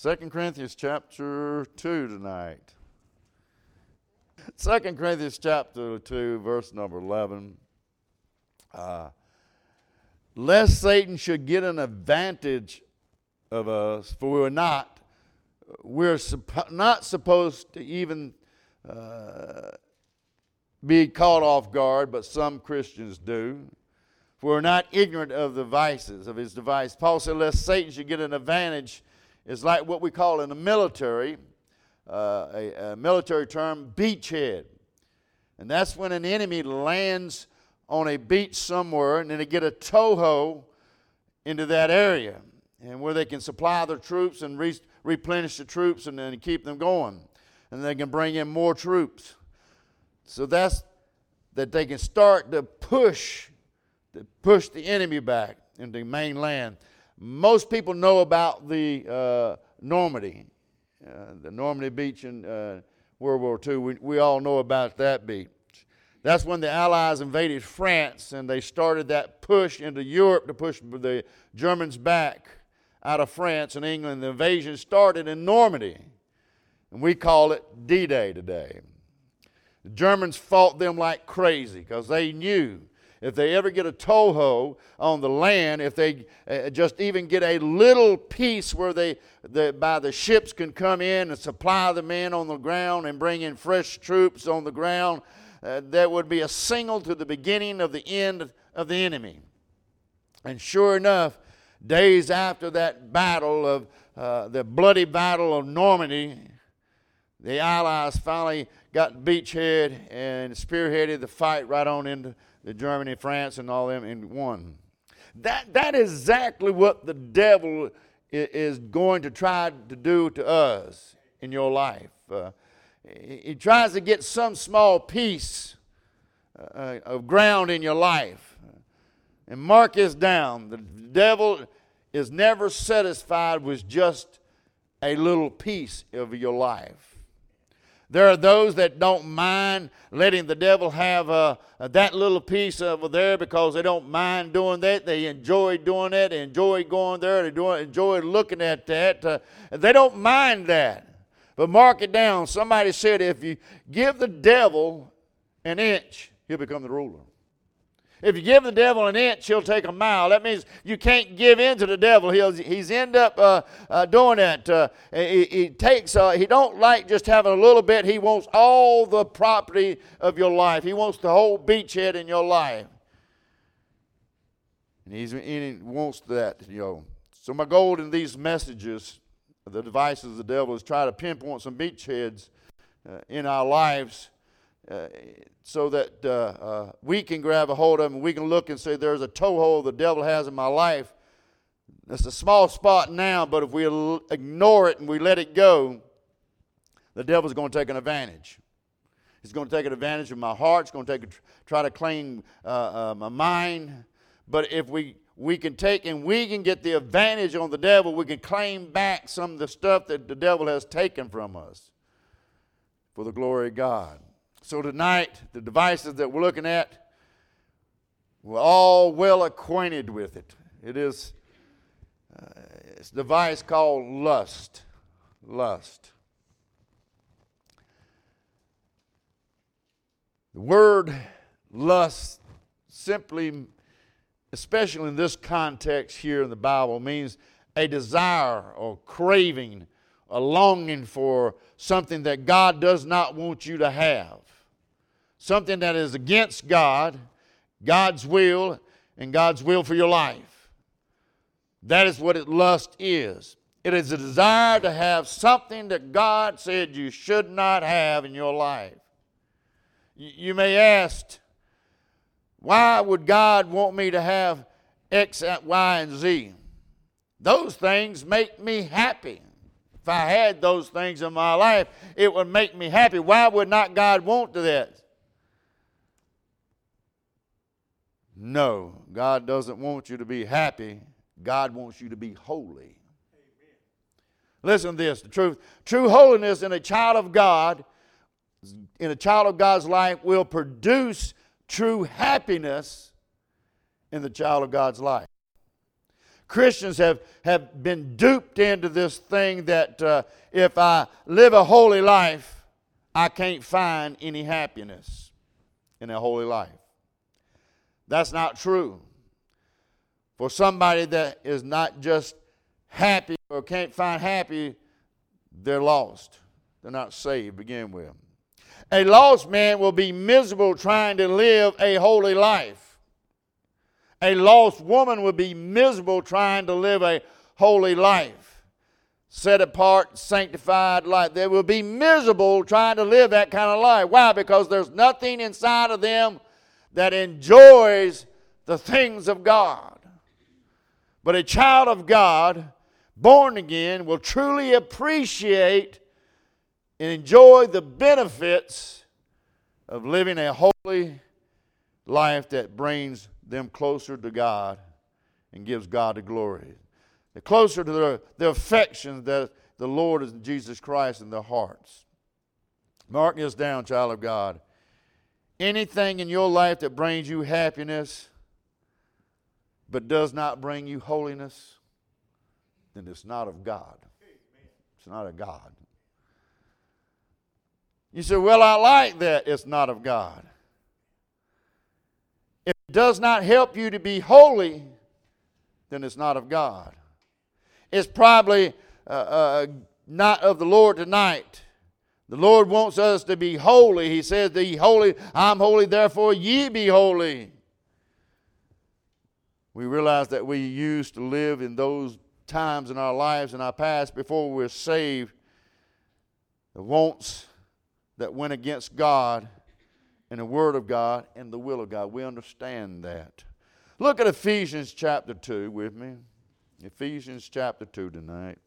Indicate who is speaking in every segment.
Speaker 1: 2 Corinthians chapter 2 tonight. 2 Corinthians chapter 2, verse number 11. Uh, lest Satan should get an advantage of us, for we're not, we're not supposed to even uh, be caught off guard, but some Christians do. For we're not ignorant of the vices of his device. Paul said, lest Satan should get an advantage, is like what we call in the military, uh, a, a military term, beachhead. And that's when an enemy lands on a beach somewhere and then they get a toho into that area and where they can supply their troops and re- replenish the troops and then keep them going. And they can bring in more troops. So that's that they can start to push to push the enemy back into the mainland. Most people know about the uh, Normandy, uh, the Normandy beach in uh, World War II. We, we all know about that beach. That's when the Allies invaded France and they started that push into Europe to push the Germans back out of France and England. The invasion started in Normandy, and we call it D Day today. The Germans fought them like crazy because they knew if they ever get a toho on the land, if they uh, just even get a little piece where they, the, by the ships can come in and supply the men on the ground and bring in fresh troops on the ground, uh, that would be a signal to the beginning of the end of the enemy. And sure enough, days after that battle of uh, the bloody battle of Normandy, the Allies finally got beachhead and spearheaded the fight right on into the Germany, France, and all them in one. That, that is exactly what the devil is going to try to do to us in your life. Uh, he tries to get some small piece uh, of ground in your life. And mark this down the devil is never satisfied with just a little piece of your life. There are those that don't mind letting the devil have uh, that little piece over there because they don't mind doing that. They enjoy doing it. They enjoy going there. They enjoy looking at that. Uh, they don't mind that. But mark it down. Somebody said if you give the devil an inch, he'll become the ruler. If you give the devil an inch, he'll take a mile. That means you can't give in to the devil. He'll he's end up uh, uh, doing that. Uh, he, he, takes. Uh, he don't like just having a little bit. He wants all the property of your life. He wants the whole beachhead in your life. And he's he wants that. You know. So my goal in these messages, the devices of the devil, is try to pinpoint some beachheads uh, in our lives uh, so that uh, uh, we can grab a hold of them and we can look and say, there's a toehold the devil has in my life. It's a small spot now, but if we ignore it and we let it go, the devil's going to take an advantage. He's going to take an advantage of my heart. He's going to take try to claim uh, uh, my mind. But if we we can take and we can get the advantage on the devil, we can claim back some of the stuff that the devil has taken from us for the glory of God. So tonight, the devices that we're looking at, we're all well acquainted with it. It is uh, it's a device called lust. Lust. The word lust simply, especially in this context here in the Bible, means a desire or craving, a longing for something that God does not want you to have something that is against God, God's will, and God's will for your life. That is what it, lust is. It is a desire to have something that God said you should not have in your life. You may ask, why would God want me to have X, Y, and Z? Those things make me happy. If I had those things in my life, it would make me happy. Why would not God want to that? No, God doesn't want you to be happy. God wants you to be holy. Amen. Listen to this the truth. True holiness in a child of God, in a child of God's life, will produce true happiness in the child of God's life. Christians have, have been duped into this thing that uh, if I live a holy life, I can't find any happiness in a holy life. That's not true. For somebody that is not just happy or can't find happy, they're lost. They're not saved begin with. A lost man will be miserable trying to live a holy life. A lost woman will be miserable trying to live a holy life. Set apart, sanctified life. They will be miserable trying to live that kind of life. Why? Because there's nothing inside of them that enjoys the things of God. But a child of God, born again, will truly appreciate and enjoy the benefits of living a holy life that brings them closer to God and gives God the glory. The closer to their, their affections that the Lord is Jesus Christ in their hearts. Mark this down, child of God. Anything in your life that brings you happiness but does not bring you holiness, then it's not of God. It's not of God. You say, Well, I like that. It's not of God. If it does not help you to be holy, then it's not of God. It's probably uh, uh, not of the Lord tonight. The Lord wants us to be holy. He says, Be holy, I'm holy, therefore ye be holy. We realize that we used to live in those times in our lives in our past before we were saved. The wants that went against God and the Word of God and the will of God. We understand that. Look at Ephesians chapter 2 with me. Ephesians chapter 2 tonight.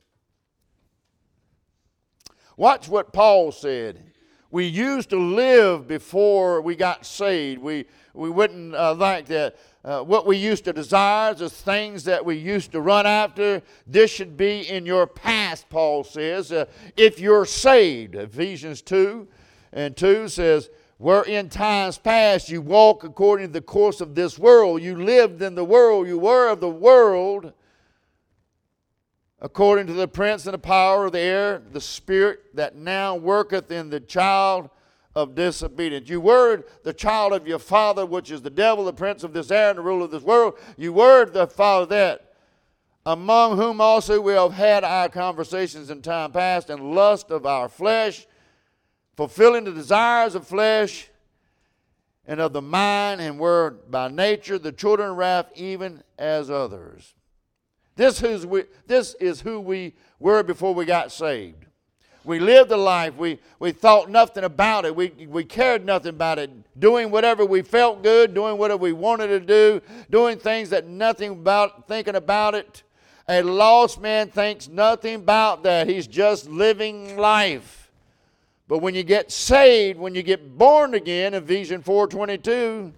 Speaker 1: Watch what Paul said. We used to live before we got saved. We, we wouldn't uh, like that. Uh, what we used to desire, the things that we used to run after, this should be in your past, Paul says, uh, if you're saved. Ephesians 2 and 2 says, Where in times past you walk according to the course of this world, you lived in the world, you were of the world, according to the prince and the power of the air, the spirit that now worketh in the child of disobedience. You were the child of your father, which is the devil, the prince of this air, and the ruler of this world. You were the father that, among whom also we have had our conversations in time past, and lust of our flesh, fulfilling the desires of flesh and of the mind, and were by nature the children of wrath, even as others. This is, we, this is who we were before we got saved. We lived a life. We, we thought nothing about it. We, we cared nothing about it. Doing whatever we felt good, doing whatever we wanted to do, doing things that nothing about thinking about it. A lost man thinks nothing about that. He's just living life. But when you get saved, when you get born again, Ephesians 4:22,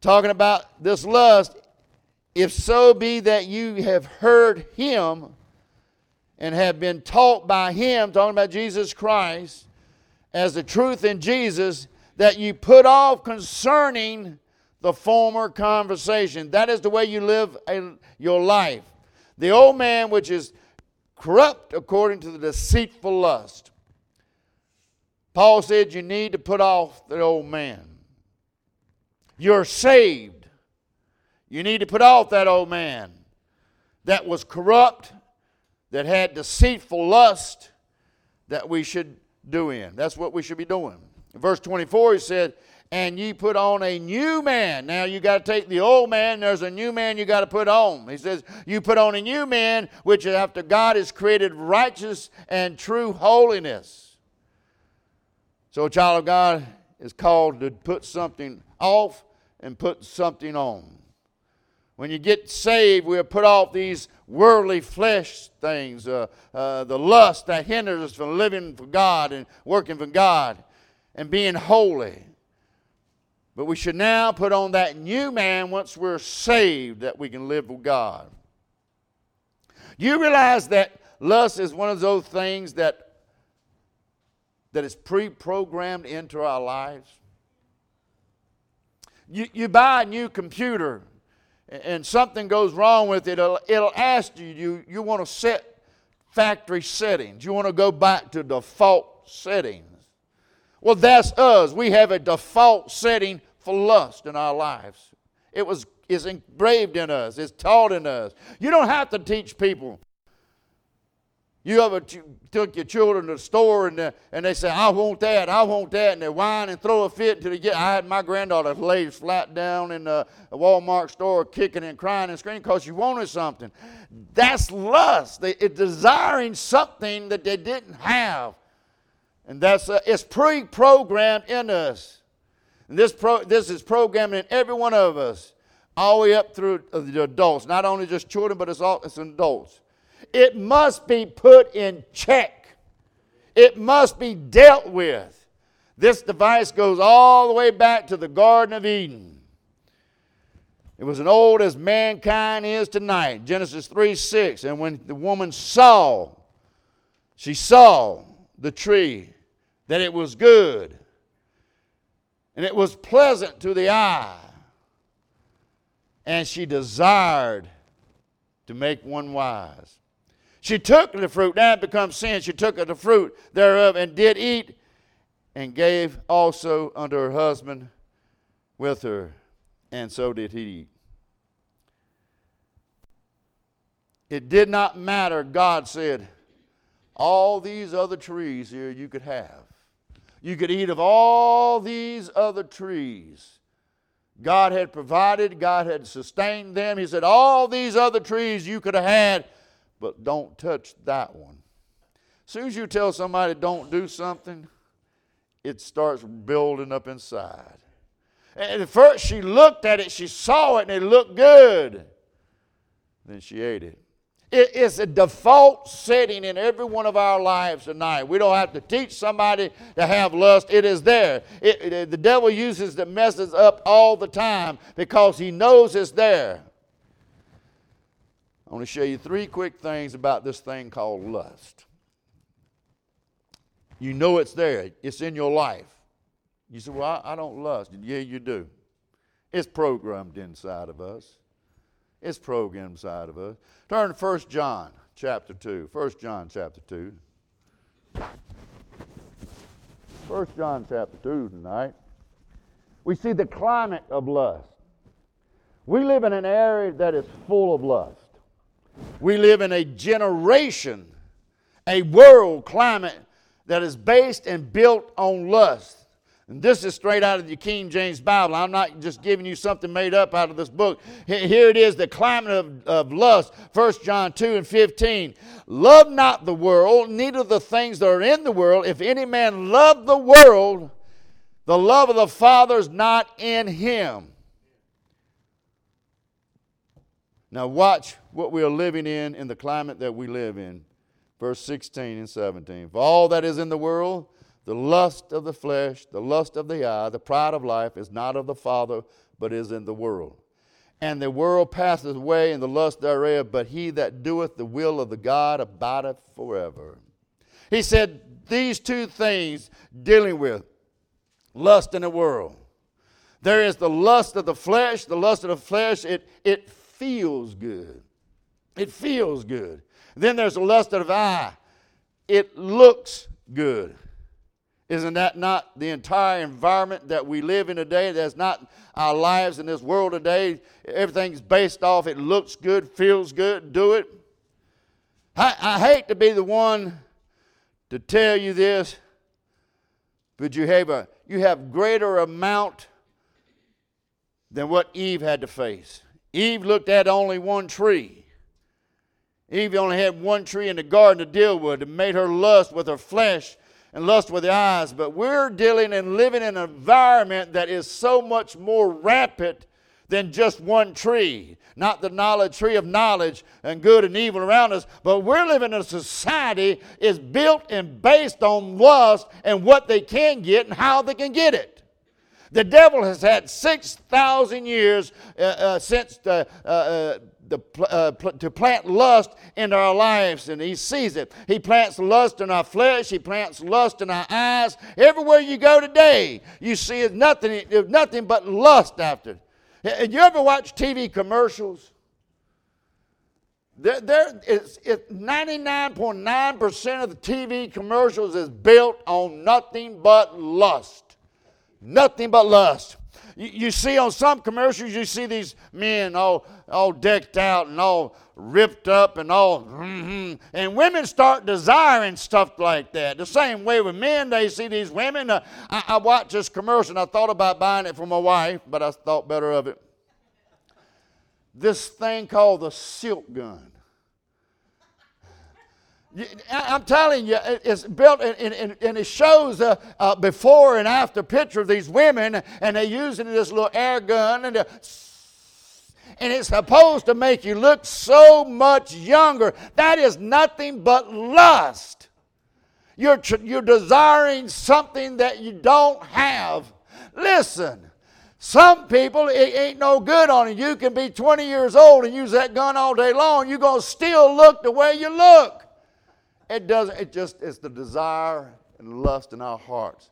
Speaker 1: talking about this lust, if so be that you have heard him and have been taught by him, talking about Jesus Christ, as the truth in Jesus, that you put off concerning the former conversation. That is the way you live a, your life. The old man, which is corrupt according to the deceitful lust. Paul said you need to put off the old man. You're saved. You need to put off that old man that was corrupt that had deceitful lust that we should do in. That's what we should be doing. In verse 24, he said, And ye put on a new man. Now you got to take the old man, there's a new man you got to put on. He says, You put on a new man, which after God has created righteous and true holiness. So a child of God is called to put something off and put something on. When you get saved, we'll put off these worldly flesh things, uh, uh, the lust that hinders us from living for God and working for God and being holy. But we should now put on that new man once we're saved that we can live with God. You realize that lust is one of those things that that is pre-programmed into our lives. You, you buy a new computer and something goes wrong with it, it'll, it'll ask you, you, you want to set factory settings. You want to go back to default settings. Well, that's us. We have a default setting for lust in our lives. It was is engraved in us, it's taught in us. You don't have to teach people you ever t- took your children to the store and, uh, and they say, I want that, I want that, and they whine and throw a fit until they get. I had my granddaughter laid flat down in the Walmart store kicking and crying and screaming because she wanted something. That's lust. They, it's desiring something that they didn't have. And that's uh, it's pre programmed in us. And this, pro, this is programmed in every one of us, all the way up through uh, the adults, not only just children, but it's, all, it's adults. It must be put in check, it must be dealt with. This device goes all the way back to the Garden of Eden. It was as old as mankind is tonight. Genesis 3 6. And when the woman saw, she saw the tree, that it was good, and it was pleasant to the eye, and she desired to make one wise. She took the fruit, now it becomes sin. She took of the fruit thereof and did eat, and gave also unto her husband with her, and so did he. It did not matter, God said, all these other trees here you could have. You could eat of all these other trees. God had provided, God had sustained them. He said, All these other trees you could have had, but don't touch that one. As soon as you tell somebody don't do something, it starts building up inside. And at first she looked at it, she saw it, and it looked good. Then she ate it. It is a default setting in every one of our lives tonight. We don't have to teach somebody to have lust. It is there. It, it, the devil uses the messes up all the time because he knows it's there. I want to show you three quick things about this thing called lust. You know it's there, it's in your life. You say, Well, I, I don't lust. Yeah, you do. It's programmed inside of us. It's programmed inside of us. Turn to 1 John chapter 2. 1 John chapter 2. 1 John chapter 2 tonight. We see the climate of lust. We live in an area that is full of lust. We live in a generation, a world climate that is based and built on lust. And this is straight out of the King James Bible. I'm not just giving you something made up out of this book. Here it is the climate of, of lust. 1 John 2 and 15. Love not the world, neither the things that are in the world. If any man love the world, the love of the Father is not in him. Now, watch what we are living in in the climate that we live in. Verse 16 and 17. For all that is in the world, the lust of the flesh, the lust of the eye, the pride of life is not of the Father, but is in the world. And the world passeth away, and the lust thereof, but he that doeth the will of the God abideth forever. He said these two things dealing with lust in the world. There is the lust of the flesh. The lust of the flesh, it, it feels good. It feels good. Then there's the lust of eye. It looks good. Isn't that not the entire environment that we live in today? That's not our lives in this world today. Everything's based off it looks good, feels good, do it. I, I hate to be the one to tell you this, but you have a you have greater amount than what Eve had to face. Eve looked at only one tree. Eve only had one tree in the garden to deal with. It made her lust with her flesh and lust with the eyes. But we're dealing and living in an environment that is so much more rampant than just one tree. Not the knowledge tree of knowledge and good and evil around us, but we're living in a society is built and based on lust and what they can get and how they can get it. The devil has had 6,000 years uh, uh, since the, uh, uh the, uh, pl- to plant lust in our lives, and he sees it. He plants lust in our flesh, he plants lust in our eyes. Everywhere you go today, you see nothing, nothing but lust after. You ever watch TV commercials? There, there it's, it's 99.9% of the TV commercials is built on nothing but lust. Nothing but lust. You, you, see on some commercials, you see these men all, all decked out and all ripped up and all, mm-hmm. and women start desiring stuff like that. The same way with men, they see these women. Uh, I, I watched this commercial and I thought about buying it for my wife, but I thought better of it. This thing called the silk gun. I'm telling you, it's built and, it shows a, a, uh, before and after picture of these women, and they're using this little air gun, and, uh, and it's supposed to make you look so much younger. That is nothing but lust. You're, you're desiring something that you don't have. Listen, some people, it ain't no good on you. You can be 20 years old and use that gun all day long. You're going to still look the way you look. It doesn't, it just, it's the desire and lust in our hearts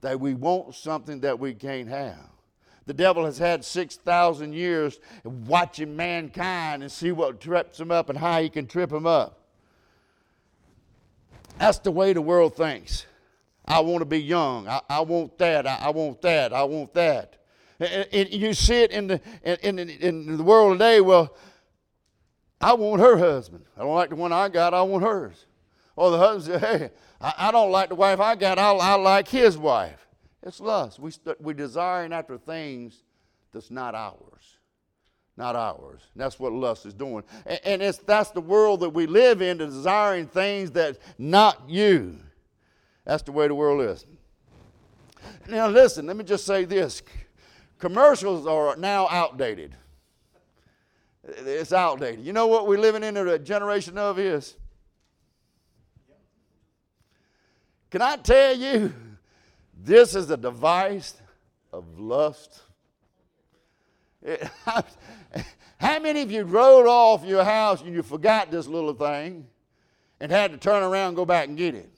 Speaker 1: that we want something that we can't have. The devil has had 6,000 years watching mankind and see what trips him up and how he can trip him up. That's the way the world thinks. I want to be young. I, I want that. I, I, want that. I want that. And, and you see it in the, in, in, in the world today. Well, I want her husband. I don't like the one I got. I want hers. Or the husband said, hey, I, I don't like the wife I got, I, I like his wife. It's lust. We st- we're desiring after things that's not ours. Not ours. And that's what lust is doing. And, and it's, that's the world that we live in, desiring things that's not you. That's the way the world is. Now, listen, let me just say this commercials are now outdated. It's outdated. You know what we're living in a generation of is? Can I tell you, this is a device of lust? How many of you rode off your house and you forgot this little thing and had to turn around and go back and get it?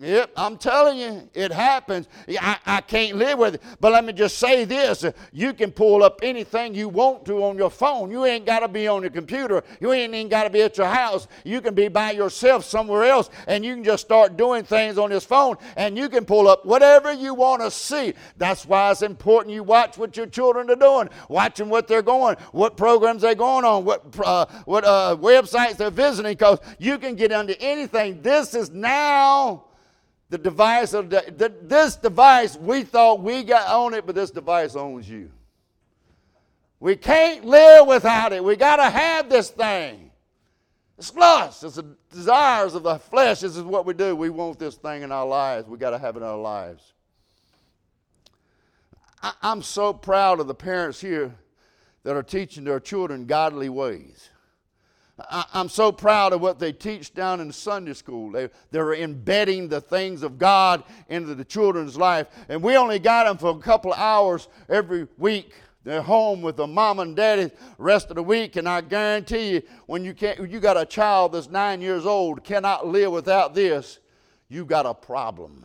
Speaker 1: Yep, I'm telling you, it happens. I, I can't live with it. But let me just say this you can pull up anything you want to on your phone. You ain't got to be on your computer. You ain't even got to be at your house. You can be by yourself somewhere else, and you can just start doing things on this phone, and you can pull up whatever you want to see. That's why it's important you watch what your children are doing, watching what they're going, what programs they're going on, what, uh, what uh, websites they're visiting, because you can get into anything. This is now the device of the, the, this device we thought we got on it but this device owns you. We can't live without it. We got to have this thing. It's lust. It's the desires of the flesh. This is what we do. We want this thing in our lives. We got to have it in our lives. I, i'm so proud of the parents here that are teaching their children godly ways I, am so proud of what they teach down in Sunday school. They, they're embedding the things of God into the children's life. And we only got them for a couple of hours every week. They're home with the mom and daddy rest of the week, and I guarantee you, when you can't, you got a child that's nine years old cannot live without this, you got a problem.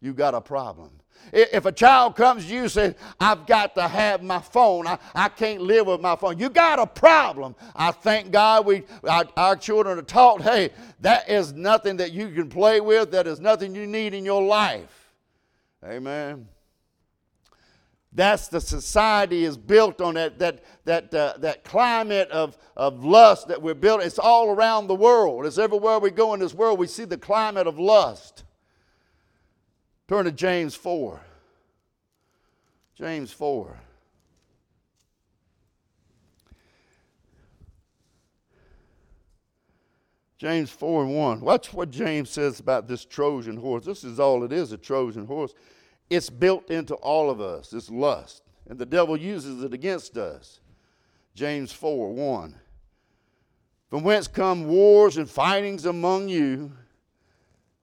Speaker 1: You got a problem. If a child comes to you and says, I've got to have my phone, I, I can't live with my phone, you got a problem. I thank God we, our, our children are taught, hey, that is nothing that you can play with, that is nothing you need in your life. Amen. That's the society is built on that that that uh, that climate of of lust that we're built. It's all around the world. It's everywhere we go in this world. We see the climate of lust. Turn to James 4. James 4. James 4 and 1. Watch what James says about this Trojan horse. This is all it is a Trojan horse. It's built into all of us, it's lust. And the devil uses it against us. James 4 1. From whence come wars and fightings among you?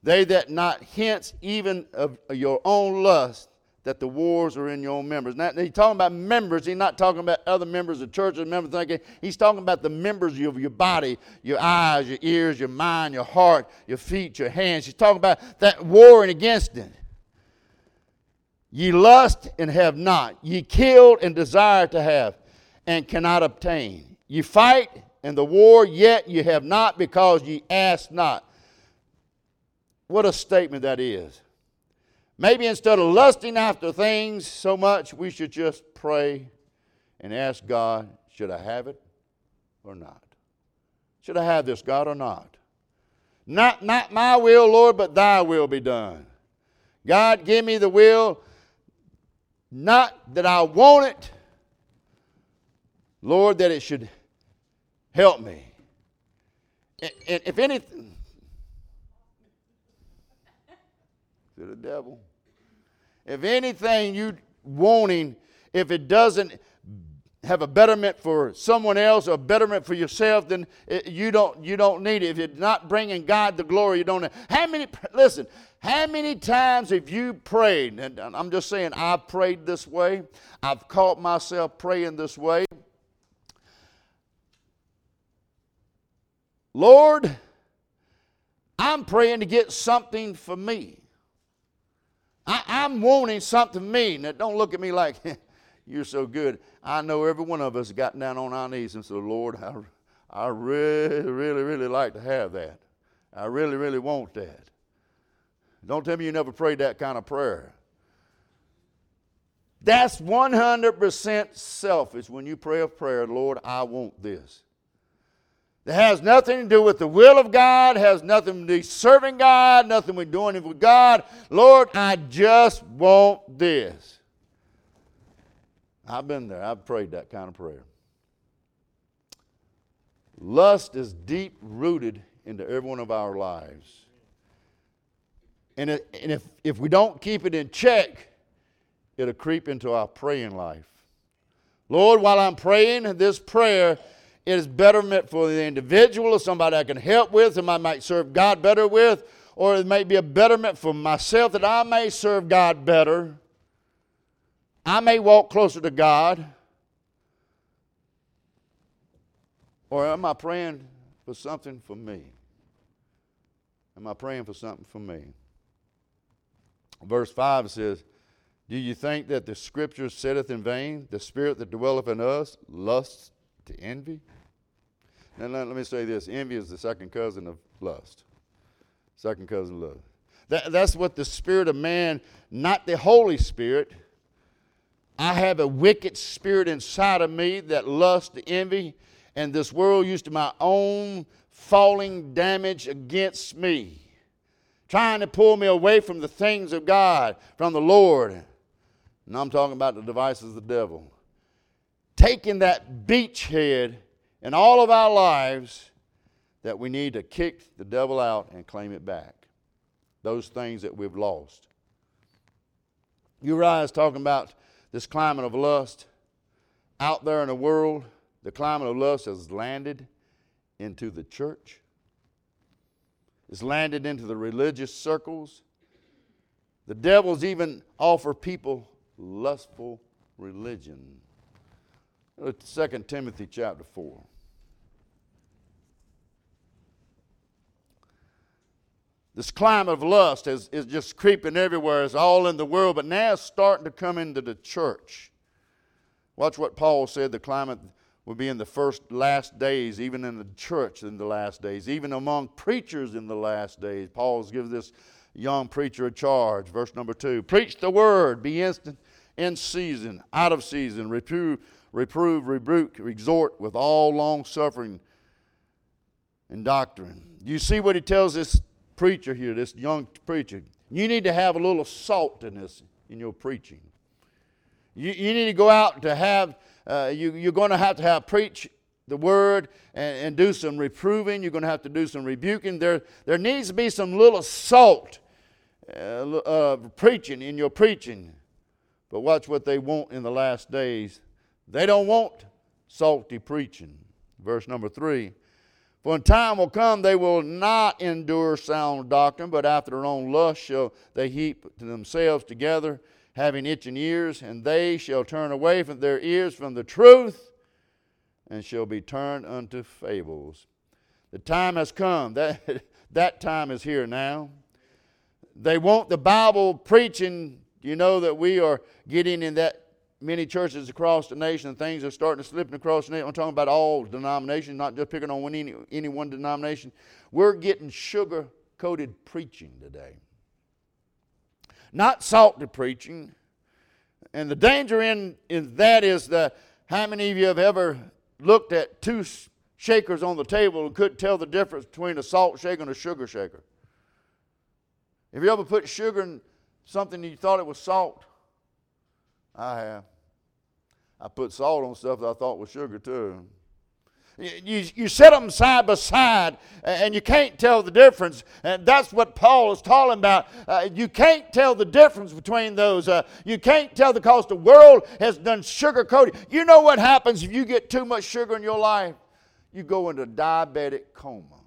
Speaker 1: They that not hence even of your own lust, that the wars are in your own members. Now, he's talking about members. He's not talking about other members of church and members. He's talking about the members of your body, your eyes, your ears, your mind, your heart, your feet, your hands. He's talking about that warring against it. Ye lust and have not. Ye kill and desire to have and cannot obtain. Ye fight in the war, yet ye have not because ye ask not. What a statement that is. Maybe instead of lusting after things so much, we should just pray and ask God, should I have it or not? Should I have this, God, or not? Not, not my will, Lord, but thy will be done. God, give me the will, not that I want it, Lord, that it should help me. And if anything, to the devil. If anything you wanting, if it doesn't have a betterment for someone else or a betterment for yourself, then it, you don't you don't need it. If it's not bringing God the glory, you don't. Need. How many? Listen. How many times have you prayed? And I'm just saying, I've prayed this way. I've caught myself praying this way. Lord, I'm praying to get something for me. I, am wanting something mean. Now, don't look at me like you're so good. I know every one of us got down on our knees and said, Lord, I, I really, really, really like to have that. I really, really want that. Don't tell me you never prayed that kind of prayer. That's 100% selfish when you pray a prayer, Lord, I want this. It has nothing to do with the will of God, has nothing to do serving God, nothing with doing it with God. Lord, I just want this. I've been there. I've prayed that kind of prayer. Lust is deep rooted into every one of our lives. And, it, and if, if we don't keep it in check, it'll creep into our praying life. Lord, while I'm praying this prayer, it is betterment for the individual or somebody I can help with, somebody I might serve God better with, or it may be a betterment for myself that I may serve God better. I may walk closer to God. Or am I praying for something for me? Am I praying for something for me? Verse 5 says, Do you think that the scripture saith in vain, the spirit that dwelleth in us lusts to envy? Now, let me say this envy is the second cousin of lust. Second cousin of love. That, that's what the spirit of man, not the Holy Spirit. I have a wicked spirit inside of me that lusts to envy, and this world used to my own falling damage against me trying to pull me away from the things of God, from the Lord. And I'm talking about the devices of the devil. Taking that beachhead in all of our lives that we need to kick the devil out and claim it back. Those things that we've lost. Uriah is talking about this climate of lust out there in the world. The climate of lust has landed into the church. It's landed into the religious circles. The devils even offer people lustful religion. 2 Timothy chapter 4. This climate of lust is, is just creeping everywhere. It's all in the world, but now it's starting to come into the church. Watch what Paul said the climate will be in the first last days, even in the church in the last days, even among preachers in the last days. Paul gives this young preacher a charge. Verse number two Preach the word, be instant in season, out of season, reprove, reprove, rebuke, exhort with all long suffering and doctrine. You see what he tells this preacher here, this young preacher? You need to have a little salt in this in your preaching. You, you need to go out to have uh, you, you're going to have to have preach the word and, and, do some reproving. You're going to have to do some rebuking. There, there needs to be some little salt uh, uh, preaching in your preaching. But watch what they want in the last days. They don't want salty preaching. Verse number three. For in time will come they will not endure sound doctrine, but after their own lust shall they heap to themselves together having itching ears, and they shall turn away from their ears from the truth, and shall be turned unto fables. The time has come. That, that time is here now. They want the Bible preaching, you know that we are getting in that many churches across the nation, things are starting to slip across the nation. I'm talking about all denominations, not just picking on any, any one denomination. We're getting sugar coated preaching today, not salted preaching. And the danger in, in that is that how many of you have ever looked at two shakers on the table and couldn't tell the difference between a salt shaker and a sugar shaker? Have you ever put sugar in something you thought it was salt? I have. I put salt on stuff that I thought was sugar too. You, you set them side by side and you can't tell the difference. And that's what Paul is talking about. Uh, you can't tell the difference between those. Uh, you can't tell because the world has done sugar coating. You know what happens if you get too much sugar in your life? You go into diabetic coma.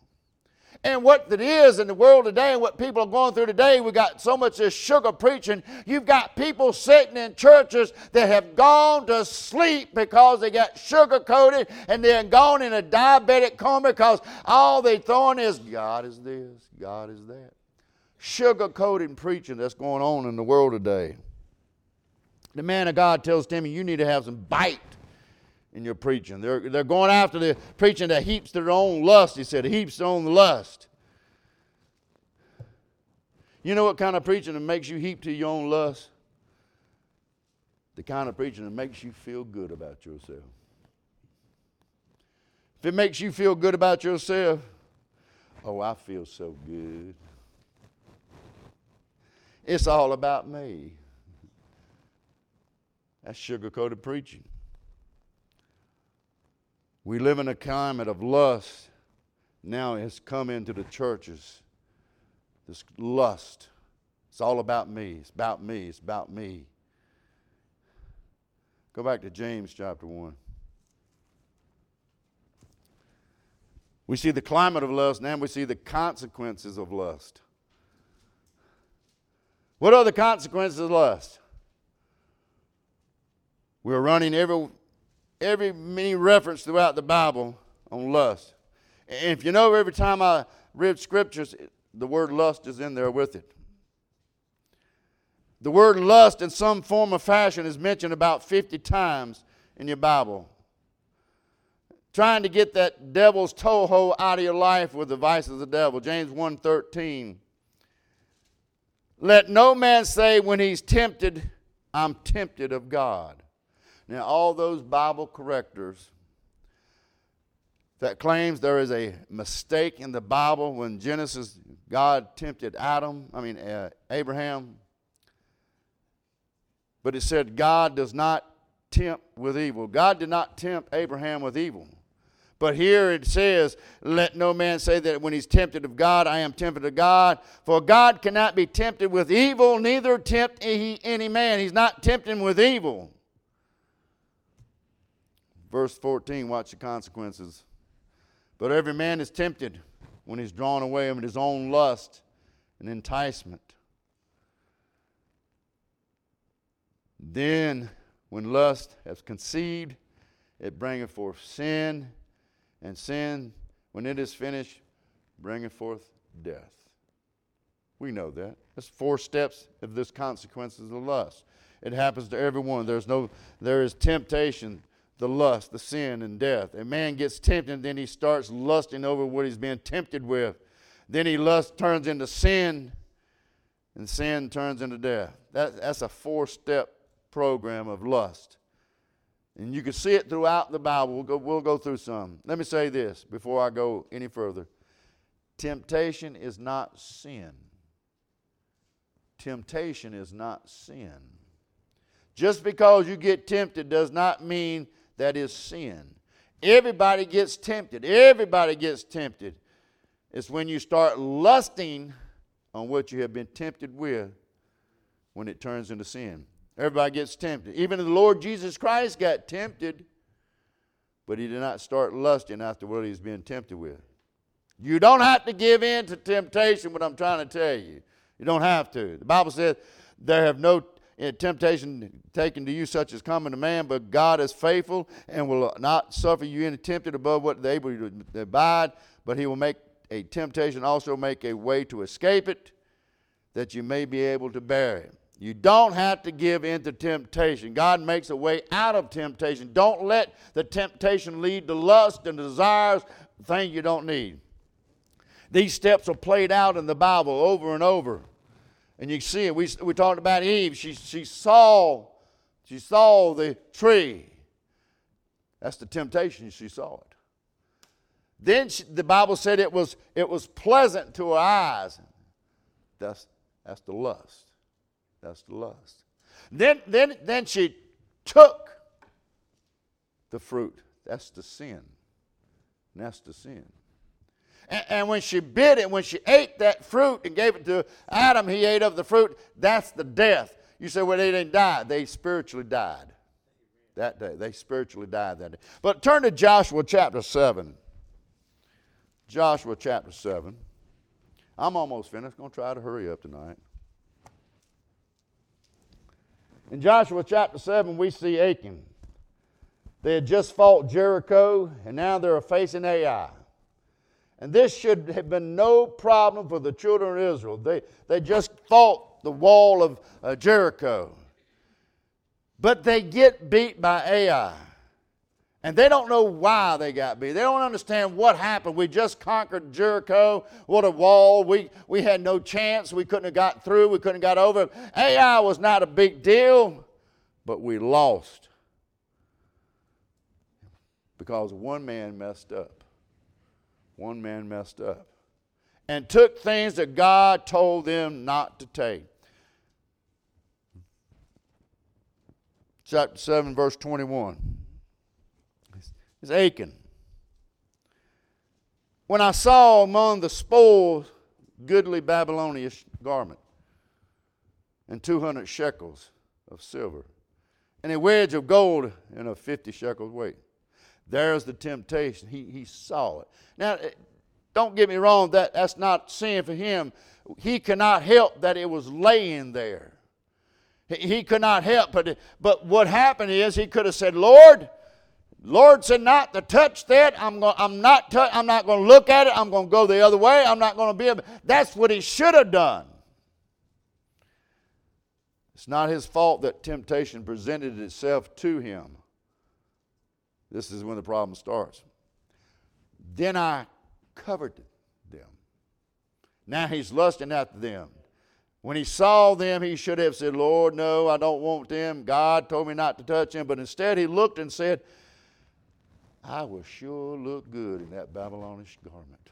Speaker 1: And what it is in the world today and what people are going through today, we got so much this sugar preaching. You've got people sitting in churches that have gone to sleep because they got sugar coated and they're gone in a diabetic coma because all they're throwing is God is this, God is that. Sugar coated preaching that's going on in the world today. The man of God tells Timmy, you need to have some bite in your preaching. They're, they're going after the preaching that heaps their own lust, he said, heaps their own lust. You know what kind of preaching that makes you heap to your own lust? The kind of preaching that makes you feel good about yourself. If it makes you feel good about yourself, oh, I feel so good. It's all about me. That's sugar coated preaching. We live in a climate of lust. Now it has come into the churches. This lust. It's all about me. It's about me. It's about me. Go back to James chapter 1. We see the climate of lust, now we see the consequences of lust. What are the consequences of lust? We're running every every many reference throughout the Bible on lust. And if you know, every time I read scriptures, the word lust is in there with it. The word lust in some form or fashion is mentioned about 50 times in your Bible. Trying to get that devil's toho out of your life with the vices of the devil. James 1:13. Let no man say when he's tempted, I'm tempted of God. Now, all those Bible correctors that claims there is a mistake in the Bible when Genesis, God tempted Adam, I mean, uh, Abraham. But it said God does not tempt with evil. God did not tempt Abraham with evil. But here it says, Let no man say that when he's tempted of God, I am tempted of God. For God cannot be tempted with evil, neither tempt he any man. He's not tempting with evil. Verse 14, watch the consequences. But every man is tempted when he's drawn away of his own lust and enticement. Then, when lust has conceived, it bringeth forth sin, and sin, when it is finished, bringeth forth death. We know that. That's four steps of this consequences of lust. It happens to everyone. There's no, there is temptation the lust, the sin, and death. A man gets tempted, then he starts lusting over what he's being tempted with. Then he lust turns into sin, and sin turns into death. That, that's a four step program of lust. And you can see it throughout the Bible. We'll go, we'll go through some. Let me say this before I go any further temptation is not sin. Temptation is not sin. Just because you get tempted does not mean that is sin. Everybody gets tempted. Everybody gets tempted. It's when you start lusting on what you have been tempted with when it turns into sin. Everybody gets tempted. Even the Lord Jesus Christ got tempted, but he did not start lusting after what he's been tempted with. You don't have to give in to temptation, what I'm trying to tell you. You don't have to. The Bible says, there have no temptation taken to you such as common to man, but God is faithful and will not suffer you any tempted above what they able to abide, but he will make a temptation also make a way to escape it, that you may be able to bear it. You don't have to give in to temptation. God makes a way out of temptation. Don't let the temptation lead to lust and desires, things you don't need. These steps are played out in the Bible over and over. And you see it. We, we talked about Eve. She, she saw she saw the tree. That's the temptation. She saw it. Then she, the Bible said it was, it was pleasant to her eyes. That's, that's the lust. That's the lust. Then, then, then she took the fruit. That's the sin. And that's the sin. And, and, when she bit it, when she ate that fruit and gave it to Adam, he ate of the fruit. That's the death. You say, well, they didn't die. They spiritually died that day. They spiritually died that day. But turn to Joshua chapter 7. Joshua chapter 7. I'm almost finished. I'm going to try to hurry up tonight. In Joshua chapter 7, we see Achan. They had just fought Jericho, and now they're facing Ai. And this should have been no problem for the children of Israel. They, they just fought the wall of uh, Jericho. But they get beat by Ai. And they don't know why they got beat. They don't understand what happened. We just conquered Jericho. What a wall. We, we had no chance. We couldn't have got through. We couldn't have got over. Ai was not a big deal, but we lost because one man messed up. One man messed up and took things that God told them not to take. Chapter 7, verse 21 is Achan. When I saw among the spoils goodly Babylonian garment and 200 shekels of silver and a wedge of gold and a 50 shekels weight. There's the temptation. He, he saw it. Now, eh, don't get me wrong, that, that's not sin for him. He cannot help that it was laying there. He, he could not help, but, but what happened is he could have said, Lord, Lord said not to touch that. I'm, going, I'm not, I'm not going to look at it. I'm going to go the other way. I'm not going to be. That's what he should have done. It's not his fault that temptation presented itself to him. This is when the problem starts. Then I covered them. Now he's lusting after them. When he saw them, he should have said, Lord, no, I don't want them. God told me not to touch them. But instead, he looked and said, I will sure look good in that Babylonish garment.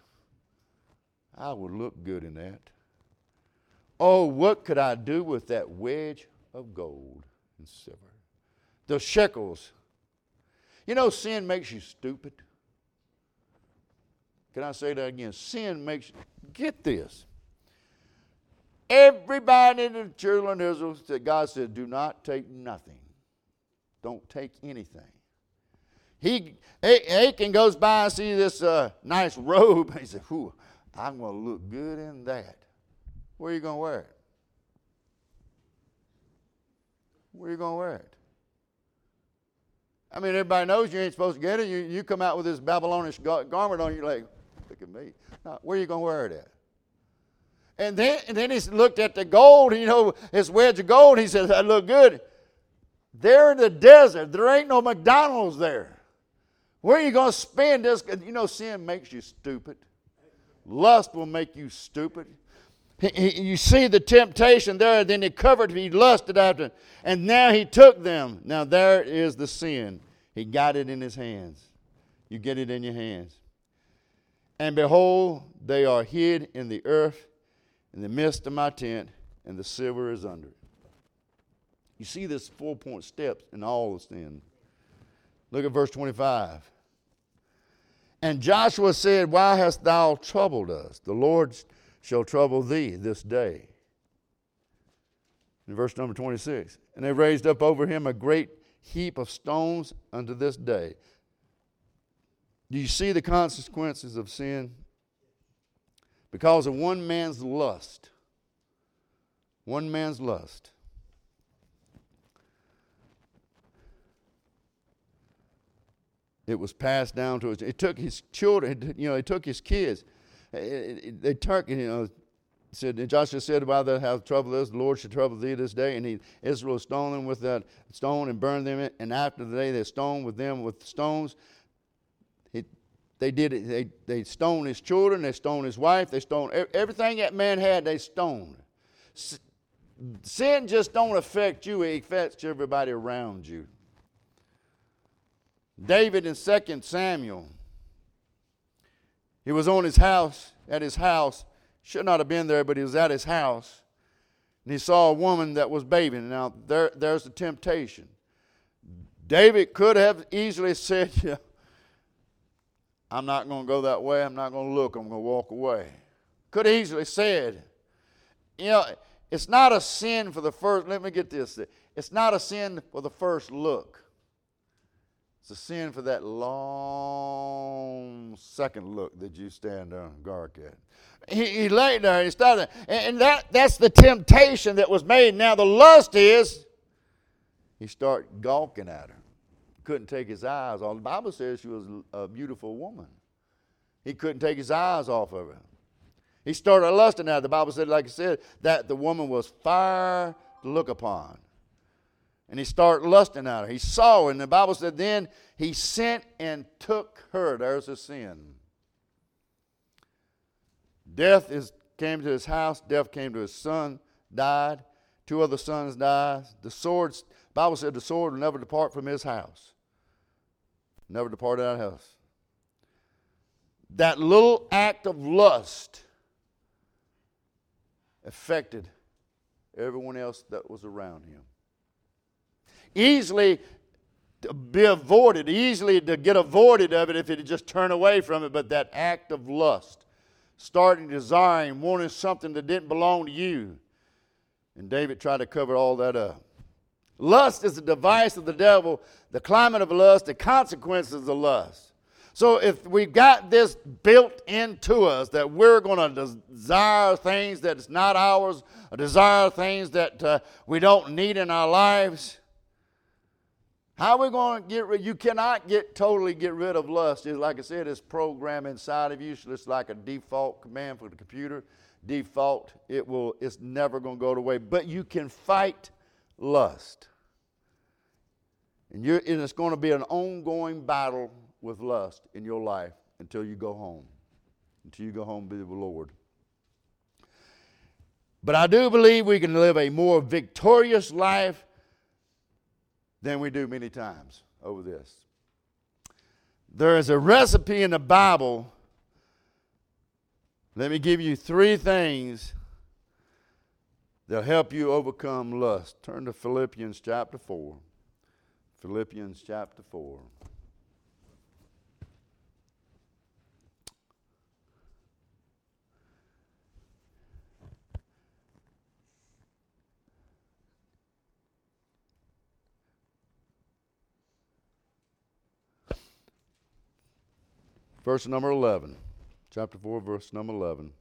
Speaker 1: I would look good in that. Oh, what could I do with that wedge of gold and silver? The shekels. You know, sin makes you stupid. Can I say that again? Sin makes get this. Everybody in the children of Israel said, God said, do not take nothing. Don't take anything he Achan goes by and sees this uh, nice robe. He said, "Whew, I'm going to look good in that." Where are you going to wear it? Where are you going to wear it? I mean, everybody knows you ain't supposed to get it. You, you come out with this Babylonish garment on, you're like, look at me. Now, where are you going to wear it at? And then, and then he looked at the gold, you know, his wedge of gold. He said, that look good. They're in the desert. There ain't no McDonald's there. Where are you going to spend this? You know, sin makes you stupid. Lust will make you stupid. He, you see the temptation there, then he covered, he lusted after, and now he took them. Now there is the sin. He got it in his hands. You get it in your hands. And behold, they are hid in the earth in the midst of my tent, and the silver is under it. You see this four point steps in all the sin. Look at verse 25. And Joshua said, Why hast thou troubled us? The Lord shall trouble thee this day. In verse number 26. And they raised up over him a great heap of stones unto this day. Do you see the consequences of sin? Because of one man's lust. One man's lust. It was passed down to us. It took his children, you know, it took his kids. They took, you know, said, and Joshua said, Why thou hast trouble is, the Lord should trouble thee this day. And he, Israel stoned them with that stone and burned them. And after the day they stoned with them with stones. He, they did it. They, they stoned his children. They stoned his wife. They stoned everything that man had. They stoned. Sin just don't affect you. It affects everybody around you. David in 2 Samuel, he was on his house, at his house, should not have been there, but he was at his house. And he saw a woman that was bathing. Now, there, there's the temptation. David could have easily said, yeah, I'm not going to go that way. I'm not going to look. I'm going to walk away. Could have easily said, you know, it's not a sin for the first, let me get this. It's not a sin for the first look. It's a sin for that long second look that you stand there and guard at he, he laid there and he started, and that, that's the temptation that was made. Now the lust is, he started gawking at her. Couldn't take his eyes off. The Bible says she was a beautiful woman. He couldn't take his eyes off of her. He started lusting at her. The Bible said, like I said, that the woman was fire to look upon. And he started lusting at her. He saw, her, and the Bible said, then he sent and took her. There's a sin. Death is, came to his house, death came to his son, died. Two other sons died. The sword, Bible said the sword will never depart from his house. Never depart out of house. That little act of lust affected everyone else that was around him. Easily be avoided, easily to get avoided of it if it just turn away from it, but that act of lust starting desiring, wanting something that didn't belong to you. And David tried to cover all that up. Lust is a device of the devil, the climate of lust, the consequences of lust. So if we've got this built into us that we're going to desire things that's not ours, desire things that uh, we don't need in our lives, how are we going to get rid? You cannot get totally get rid of lust. It's like I said, it's programmed inside of you. So it's like a default command for the computer. Default. It will. It's never going to go away. But you can fight lust, and, you're, and it's going to be an ongoing battle with lust in your life until you go home. Until you go home with the Lord. But I do believe we can live a more victorious life than we do many times over this. There is a recipe in the Bible. Let me give you three things that'll help you overcome lust. Turn to Philippians chapter 4. Philippians chapter 4. Verse number 11. Chapter 4, verse number 11.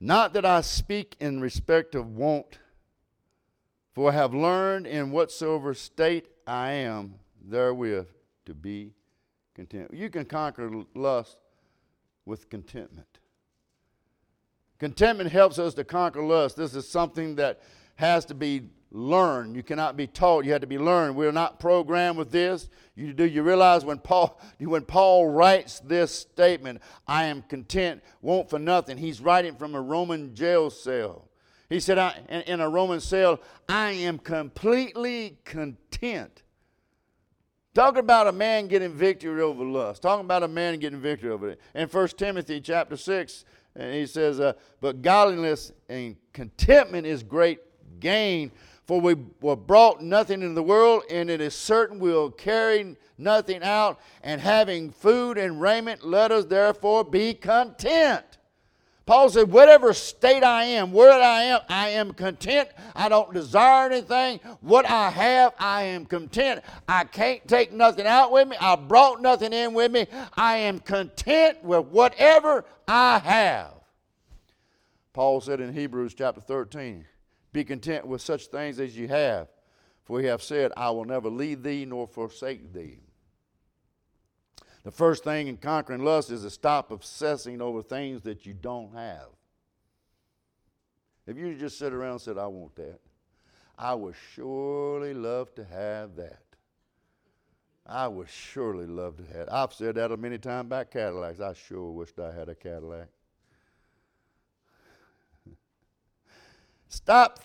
Speaker 1: Not that I speak in respect of want, for I have learned in whatsoever state I am therewith to be content. You can conquer lust with contentment. Contentment helps us to conquer lust. This is something that has to be learned. You cannot be taught. You have to be learned. We're not programmed with this. You do you realize when Paul when Paul writes this statement, I am content, want for nothing, he's writing from a Roman jail cell. He said, I, in, in a Roman cell, I am completely content. Talking about a man getting victory over lust. Talking about a man getting victory over it. In 1 Timothy chapter 6, and he says, uh, But godliness and contentment is great gain for we were brought nothing in the world, and it is certain we will carry nothing out. And having food and raiment, let us therefore be content. Paul said, Whatever state I am, where I am, I am content. I don't desire anything. What I have, I am content. I can't take nothing out with me. I brought nothing in with me. I am content with whatever I have. Paul said in Hebrews chapter 13, be content with such things as you have, for he hath said, I will never leave thee nor forsake thee. The first thing in conquering lust is to stop obsessing over things that you don't have. If you just sit around and said, I want that, I would surely love to have that. I would surely love to have. I've said that a many times about Cadillacs. I sure wished I had a Cadillac. Stop,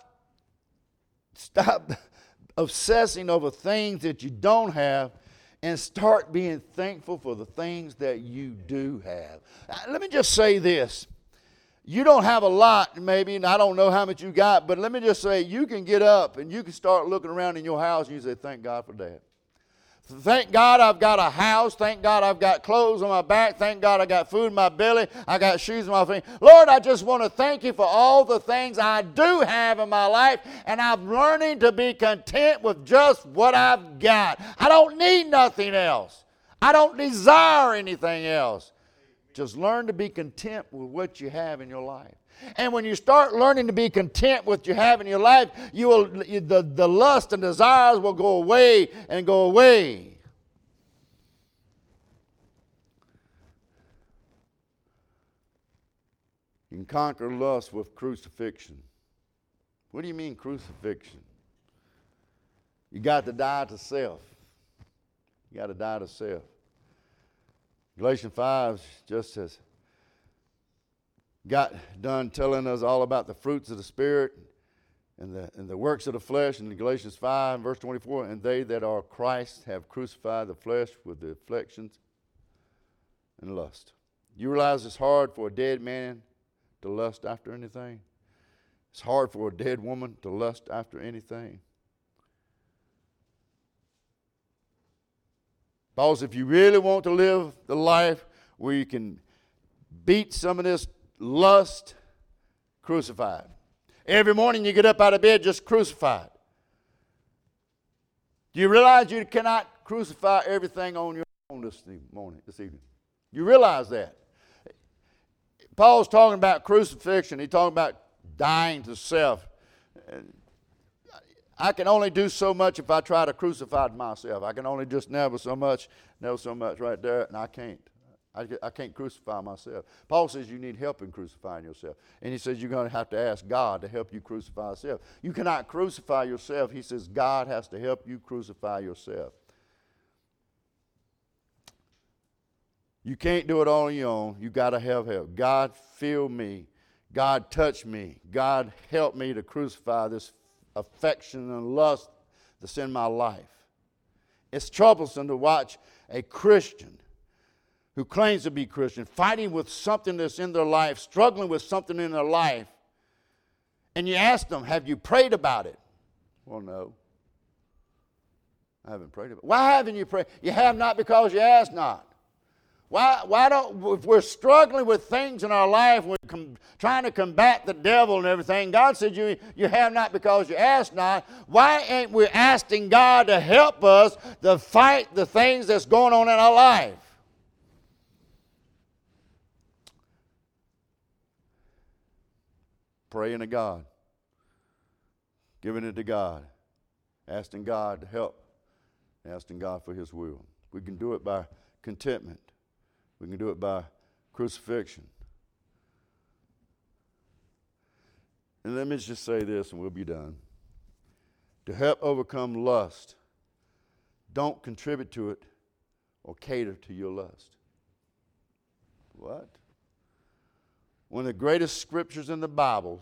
Speaker 1: stop obsessing over things that you don't have and start being thankful for the things that you do have. Uh, let me just say this. You don't have a lot, maybe, and I don't know how much you got, but let me just say you can get up and you can start looking around in your house and you say, Thank God for that. Thank God I've got a house. Thank God I've got clothes on my back. Thank God I got food in my belly. I got shoes on my feet. Lord, I just want to thank you for all the things I do have in my life, and I'm learning to be content with just what I've got. I don't need nothing else. I don't desire anything else. Just learn to be content with what you have in your life. And when you start learning to be content with what you have in your life, you will the, the lust and desires will go away and go away. You can conquer lust with crucifixion. What do you mean crucifixion? You got to die to self. You got to die to self. Galatians 5 just says, got done telling us all about the fruits of the Spirit and the, and the works of the flesh in Galatians 5, verse 24. And they that are Christ have crucified the flesh with the afflictions and lust. You realize it's hard for a dead man to lust after anything? It's hard for a dead woman to lust after anything. Because if you really want to live the life where you can beat some of this lust, crucified. Every morning you get up out of bed, just crucified. Do you realize you cannot crucify everything on your own this morning, this evening? You realize that? Paul's talking about crucifixion. He's talking about dying to self. I can only do so much if I try to crucify myself. I can only just never so much, never so much right there, and I can't. I, I can't crucify myself. Paul says you need help in crucifying yourself. And he says you're going to have to ask God to help you crucify yourself. You cannot crucify yourself. He says God has to help you crucify yourself. You can't do it all on your own. You got to have help. God, fill me. God, touch me. God, help me to crucify this affection and lust that's in my life. It's troublesome to watch a Christian who claims to be Christian, fighting with something that's in their life, struggling with something in their life, and you ask them, Have you prayed about it? Well, no. I haven't prayed about it. Why haven't you prayed? You have not because you ask not. Why, why don't, if we're struggling with things in our life, we're com- trying to combat the devil and everything, God said you, you have not because you ask not. Why ain't we asking God to help us to fight the things that's going on in our life? Praying to God, giving it to God, asking God to help, asking God for His will. We can do it by contentment, we can do it by crucifixion. And let me just say this and we'll be done. To help overcome lust, don't contribute to it or cater to your lust. What? One of the greatest scriptures in the Bible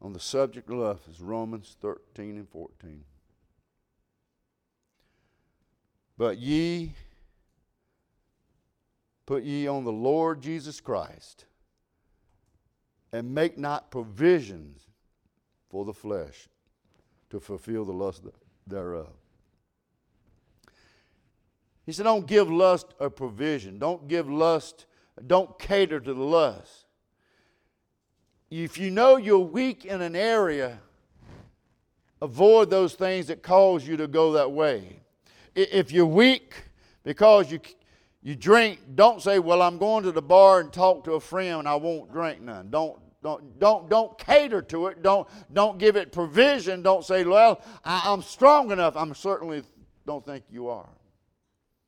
Speaker 1: on the subject of love is Romans 13 and 14. But ye put ye on the Lord Jesus Christ and make not provisions for the flesh to fulfill the lust thereof. He said, Don't give lust a provision. Don't give lust don't cater to the lust. If you know you're weak in an area, avoid those things that cause you to go that way. If you're weak because you, you drink, don't say, Well, I'm going to the bar and talk to a friend and I won't drink none. Don't, don't, don't, don't cater to it. Don't, don't give it provision. Don't say, Well, I, I'm strong enough. I'm certainly don't think you are.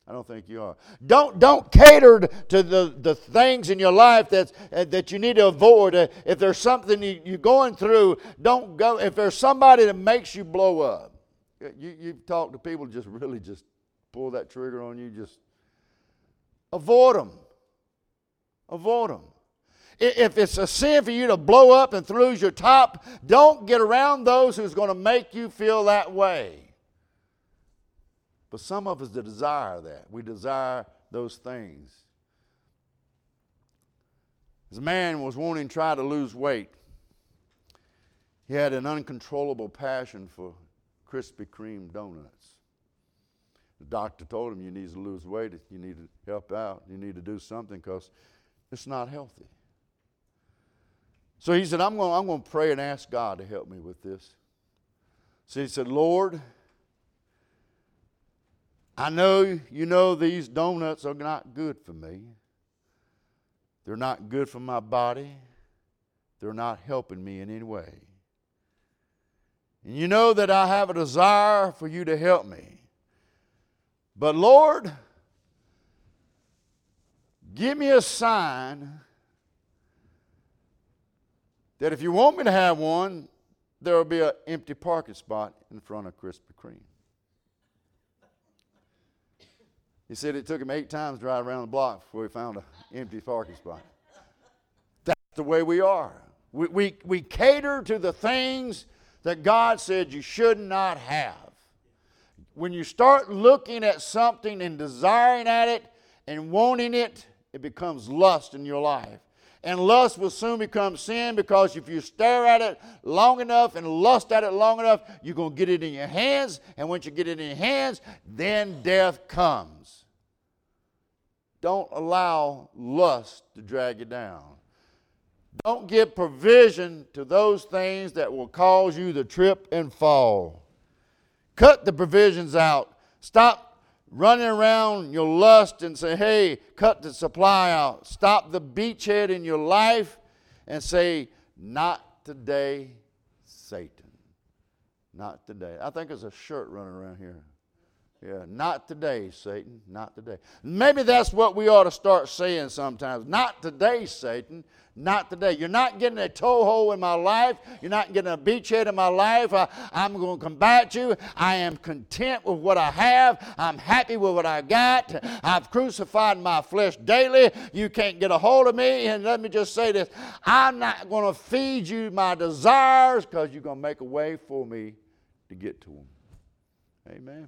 Speaker 1: I don't think you are. Don't, don't cater to the, the things in your life that's, uh, that you need to avoid. Uh, if there's something you, you're going through, don't go. If there's somebody that makes you blow up, you, you've talked to people just really just pull that trigger on you, just avoid them. Avoid them. If it's a sin for you to blow up and lose your top, don't get around those who's going to make you feel that way. But some of us desire that. We desire those things. This man was wanting to try to lose weight. He had an uncontrollable passion for Krispy Kreme donuts. The doctor told him, You need to lose weight, you need to help out, you need to do something because it's not healthy. So he said, I'm going, I'm going to pray and ask God to help me with this. So he said, Lord, I know you know these donuts are not good for me. They're not good for my body. They're not helping me in any way. And you know that I have a desire for you to help me. But Lord, give me a sign that if you want me to have one, there will be an empty parking spot in front of Krispy Kreme. He said it took him eight times to drive around the block before he found an empty parking spot. That's the way we are. We, we, we cater to the things that God said you should not have. When you start looking at something and desiring at it and wanting it, it becomes lust in your life. And lust will soon become sin because if you stare at it long enough and lust at it long enough, you're going to get it in your hands. And once you get it in your hands, then death comes. Don't allow lust to drag you down. Don't give provision to those things that will cause you to trip and fall. Cut the provisions out. Stop running around your lust and say, hey, cut the supply out. Stop the beachhead in your life and say, not today, Satan. Not today. I think there's a shirt running around here. Yeah, not today, Satan. Not today. Maybe that's what we ought to start saying sometimes. Not today, Satan. Not today. You're not getting a toehold in my life. You're not getting a beachhead in my life. I, am going to combat you. I am content with what I have. I'm happy with what I got. I've crucified my flesh daily. You can't get a hold of me. And let me just say this I'm not going to feed you my desires because you're going to make a way for me to get to them. Amen.